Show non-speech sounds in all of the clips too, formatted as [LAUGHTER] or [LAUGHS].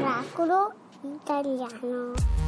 Oracolo italiano.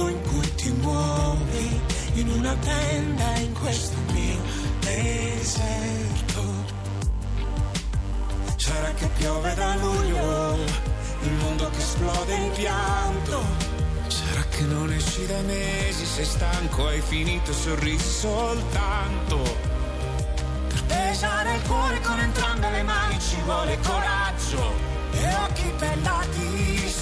Modo in cui ti muovi in una tenda in questo mio deserto. Sarà che piove da luglio, il mondo che esplode in pianto. Sarà che non esci da mesi, sei stanco, hai finito, sorrisi soltanto. Per pesare il cuore con entrambe le mani ci vuole coraggio. E occhi bellati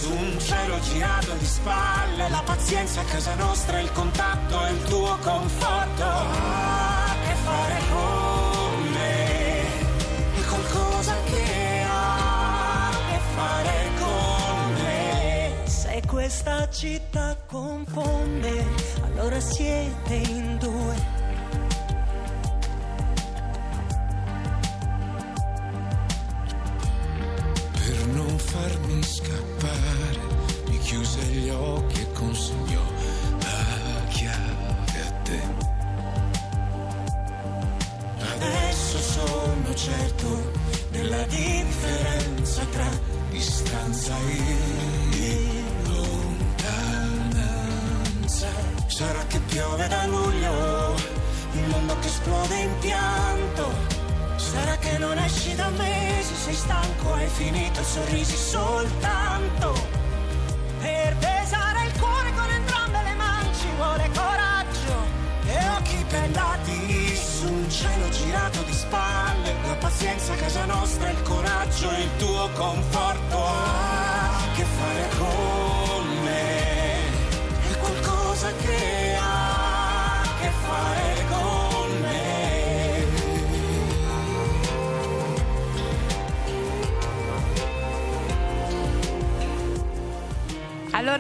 su un cielo girato di spalle. La pazienza a casa nostra, il contatto e il tuo conforto. Ah, che fare con me è qualcosa che ha a che fare con me. Se questa città confonde, allora siete in due. Farmi scappare, chiuse gli occhi e consegnò la chiave a te. Adesso sono certo della differenza tra distanza e lontananza. Sarà che piove da luglio, il mondo che esplode in pianto. Sarà che non esci da mesi, sei stanco, hai finito, sorrisi soltanto. Pazienza casa nostra, il coraggio il tuo conforto. Ah, che fare con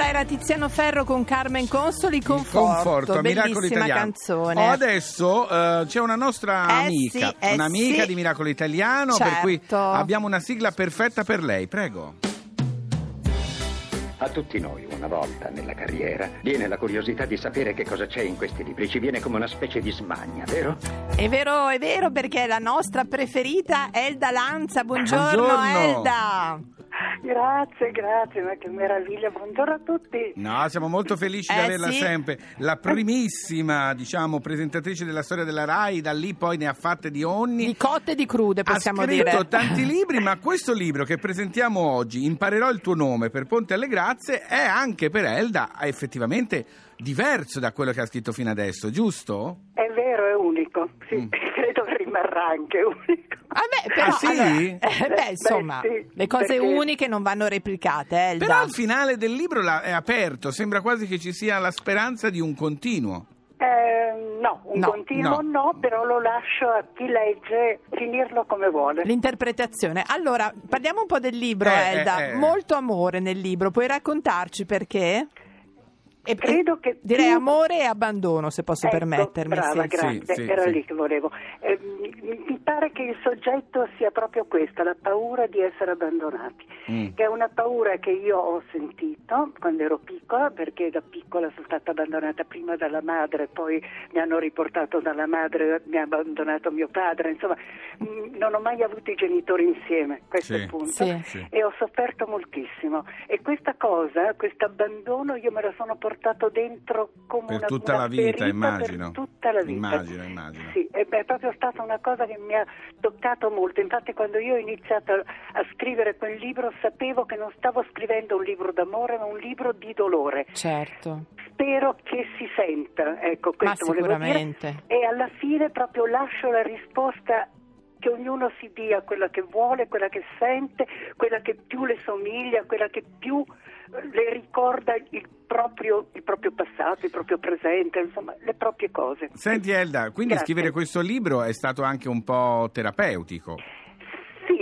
era Tiziano Ferro con Carmen Consoli, Conforto, conforto, Miracolo bellissima Italiano. canzone. Oh, adesso eh, c'è una nostra Eh amica, sì, eh un'amica sì. di Miracolo Italiano, per cui Certo. abbiamo una sigla perfetta per lei, prego. A tutti noi, una volta nella carriera, viene la curiosità di sapere che cosa c'è in questi libri. Ci viene come una specie di smania, vero? È vero, è vero, perché è la nostra preferita Elda Lanza. Buongiorno, Buongiorno. Elda. Grazie, grazie, ma che meraviglia. Buongiorno a tutti. No, siamo molto felici di Eh, averla sì. sempre. La primissima, diciamo, presentatrice della storia della RAI, da lì poi ne ha fatte di ogni. Di cotte e di crude, possiamo ha scritto dire. tanti [LAUGHS] libri, ma questo libro che presentiamo oggi, Imparerò il tuo nome per Ponte alle Grazie, è anche per Elda effettivamente diverso da quello che ha scritto fino adesso, giusto? È unico. Sì, Mm. [LAUGHS] credo che rimarrà anche unico. Vabbè, però, Ah, sì? allora, [LAUGHS] eh, beh, Beh, insomma, sì, le cose perché- uniche non vanno replicate, Elda. Però al finale del libro è aperto, sembra quasi che ci sia la speranza di un continuo. Eh, no, un No, continuo no. no. però lo lascio a chi legge finirlo come vuole. L'interpretazione. Allora, parliamo un po' del libro, Eh, Elda. eh, eh. Molto amore nel libro. Puoi raccontarci perché? E- Credo che direi più- amore e abbandono, se posso Ecco, permettermi. Brava, sì. grazie, Sì, sì, era sì. lì che volevo. Eh, pare che il soggetto sia proprio questa, la paura di essere abbandonati, Mm. che è una paura che io ho sentito quando ero piccola, perché da piccola sono stata abbandonata prima dalla madre, poi mi hanno riportato dalla madre, mi ha abbandonato mio padre, insomma mm, non ho mai avuto i genitori insieme, questo Sì. è il punto, Sì. Sì. e ho sofferto moltissimo. E questa cosa, questo abbandono, io me la sono portato dentro come Per una, tutta una la vita, immagino. Per tutta la vita. Immagino, immagino. Sì, è, è proprio stata una cosa che mi ha ha toccato molto. Infatti quando io ho iniziato a, scrivere quel libro sapevo che non stavo scrivendo un libro d'amore, ma un libro di dolore. Certo. Spero che si senta, ecco, Ma questo dire. sicuramente. E alla fine proprio lascio la risposta che ognuno si dia quella che vuole, quella che sente, quella che più le somiglia, quella che più le ricorda il proprio, il proprio passato, il proprio presente, insomma, le proprie cose. Senti Elda, quindi Grazie. scrivere questo libro è stato anche un po' terapeutico.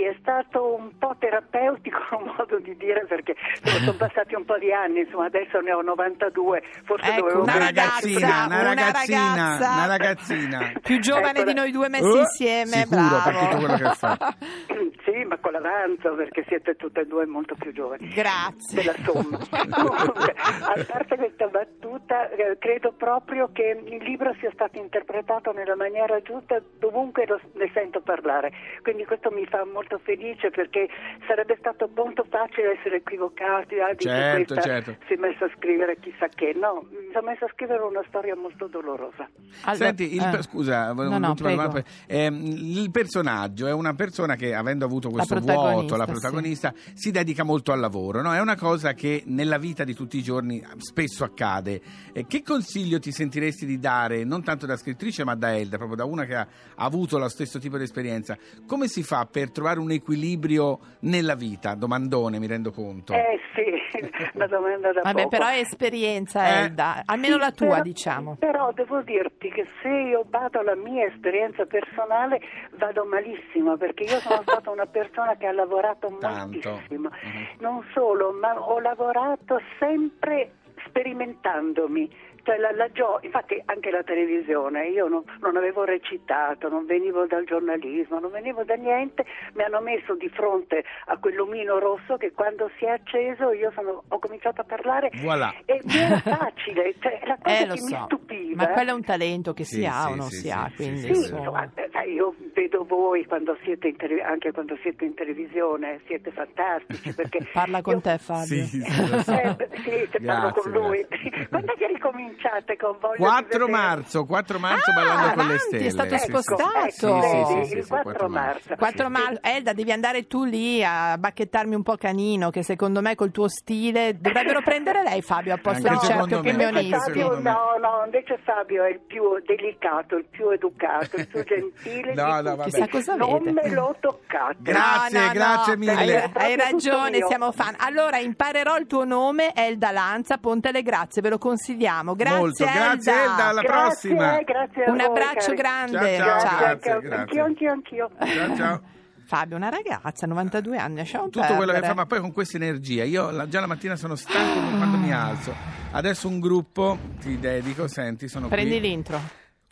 È stato un po' terapeutico [LAUGHS] un modo di dire perché sono passati un po' di anni, insomma adesso ne ho 92, forse Ecco, dovevo una ragazzina, una ragazzina, ragazza. una ragazzina. [LAUGHS] Più giovane Ecco, di noi due messi Oh, insieme, sicuro, per bravo. tutto quello che fa. [LAUGHS] Sì, ma con l'avanzo perché siete tutte e due molto più giovani. Grazie. della somma. Comunque, a parte questa battuta, eh, credo proprio che il libro sia stato interpretato nella maniera giusta dovunque lo- ne sento parlare. Quindi questo mi fa molto felice perché sarebbe stato molto facile essere equivocati. Ah, Certo, questa certo. Si è messa a scrivere chissà che. No, sono messa a scrivere una storia molto dolorosa. Allora, Senti, il, eh. scusa, volevo No, no, domanda. Ehm, il personaggio è una persona che, avendo avuto questo La vuoto, la protagonista, si dedica molto al lavoro. no? È una cosa che nella vita di tutti i giorni spesso accade. Eh, che consiglio ti sentiresti di dare, non tanto da scrittrice, ma da Elda, proprio da una che ha, avuto lo stesso tipo di esperienza? Come si fa per trovare un equilibrio nella vita? Domandone, mi rendo conto. Eh sì, [LAUGHS] una domanda da Vabbè, poco. però è esperienza, Eh. Elda, almeno Sì, la tua, però- diciamo. Però devo dirti che se io vado alla mia esperienza personale vado malissimo perché io sono [LAUGHS] stata una persona che ha lavorato Tanto. moltissimo. Mhm. Non solo, ma ho lavorato sempre sperimentandomi. Cioè la, la gio- infatti anche la televisione, io non, non avevo recitato, non venivo dal giornalismo, non venivo da niente, mi hanno messo di fronte a quell'omino rosso che quando si è acceso io sono- ho cominciato a parlare Voilà. e mi era facile, cioè la cosa Eh, che mi so. stupiva. Ma quello è un talento che Sì, si ha sì, o non sì, si sì, ha, sì, quindi sì, Sì, sì. insomma. insomma, eh, io vedo voi quando siete in, tele- anche quando siete in televisione, siete fantastici perché [LAUGHS] Parla con io- te, Fabio. Sì, sì, so. Eh, sì, se parlo Grazie, con lui. grazie. [LAUGHS] Quando è che ricominciate con di 4 vedere? marzo, 4 marzo Ah, ballando con le avanti, stelle. è stato sì. spostato. Sì, sì, Vedi, sì, sì, il sì, 4 marzo. 4 marzo, Elda, devi andare tu lì a bacchettarmi un po' canino, che secondo me col tuo stile dovrebbero prendere lei, Fabio, a posto di certi anche opinionisti. No, no, invece Fabio è il più delicato, il più educato, il più [LAUGHS] gentile. No, di no, tutti. vabbè. Chissà cosa Non me lo toccate. Grazie, No, no, no. grazie mille. Hai, hai ragione, siamo fan. Allora, imparerò il tuo nome, Elda Lanza, Ponte alle Grazie, ve lo consigliamo. Grazie, Molto, grazie Elda, alla Grazie, prossima. grazie a Un voi, abbraccio cari. grande. Ciao, ciao, Ciao. grazie, Anch'io, grazie. anch'io, anch'io. Ciao, ciao. Fabio, una ragazza, 92 anni, lasciamo Tutto quello che perdere. fa, ma poi con questa energia. Io la- già la mattina sono stanco quando mi alzo. Adesso un gruppo, ti dedico, senti, sono Prendi qui. l'intro.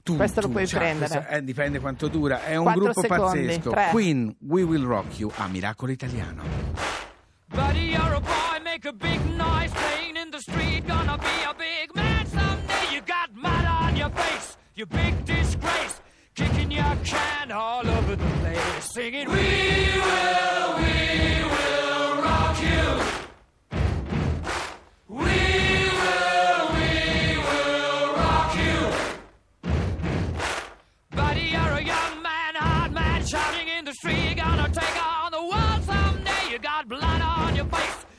Tu, Questo lo tu, puoi cioè, prendere. questo, eh, dipende quanto dura. È un gruppo secondi, pazzesco. tre. Queen, We Will Rock You, a Miracolo Italiano. Buddy, you're a boy, make a big noise playing in the street. Gonna be a big man someday. You got mud on your face, you big disgrace. Kicking your can all over the place, singing, We will,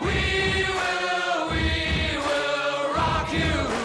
We will, we will rock you.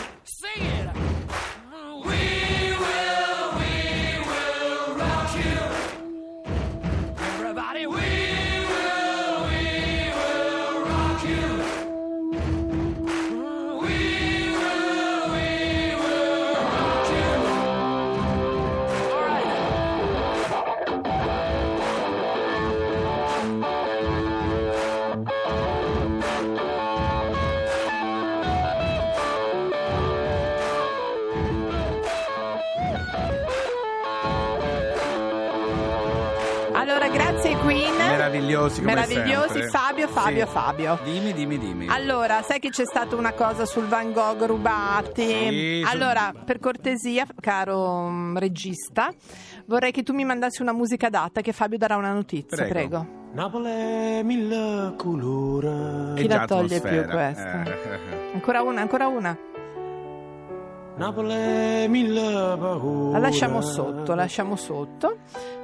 Meravigliosi come Meravigliosi, sempre. Fabio, Fabio, Sì. Fabio. Dimmi, dimmi, dimmi. Allora, sai che c'è stata una cosa sul Van Gogh rubati? Sì, sul- allora, per cortesia, caro mm, regista, vorrei che tu mi mandassi una musica data che Fabio darà una notizia, Prego. prego. Napoli è mille colori. È Chi già la toglie più atmosfera. questa? Eh. Ancora una, ancora una. Napoli è mille paure. La lasciamo sotto, lasciamo sotto.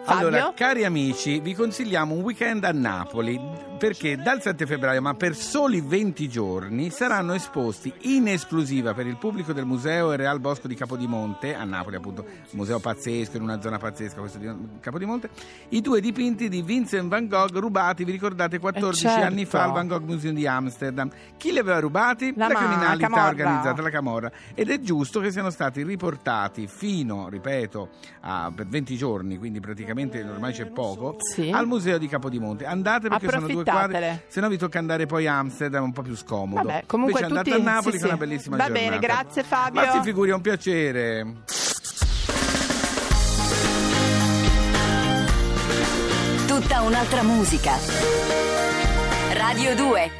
Fabio? Allora, cari amici, vi consigliamo un weekend a Napoli perché dal 7 febbraio, ma per soli 20 giorni, saranno esposti in esclusiva per il pubblico del museo e Real Bosco di Capodimonte, a Napoli appunto, un museo pazzesco, in una zona pazzesca questo di Capodimonte, i due dipinti di Vincent Van Gogh rubati, vi ricordate, 14 Eh, certo. anni fa al Van Gogh Museum di Amsterdam. Chi li aveva rubati? La ma- criminalità Camorra. organizzata, la Camorra. Ed è giusto che siano stati riportati fino, ripeto, a, per 20 giorni, quindi praticamente ormai c'è poco, Sì. al museo di Capodimonte. Andate perché sono due Approfittatele. se no vi tocca andare poi a Amsterdam, un po' più scomodo. Vabbè, comunque Invece andate tutti- a Napoli sì, che è una sì. bellissima Va giornata. bene, grazie, Fabio. Ma si figuri, è un piacere. Tutta un'altra musica. Radio 2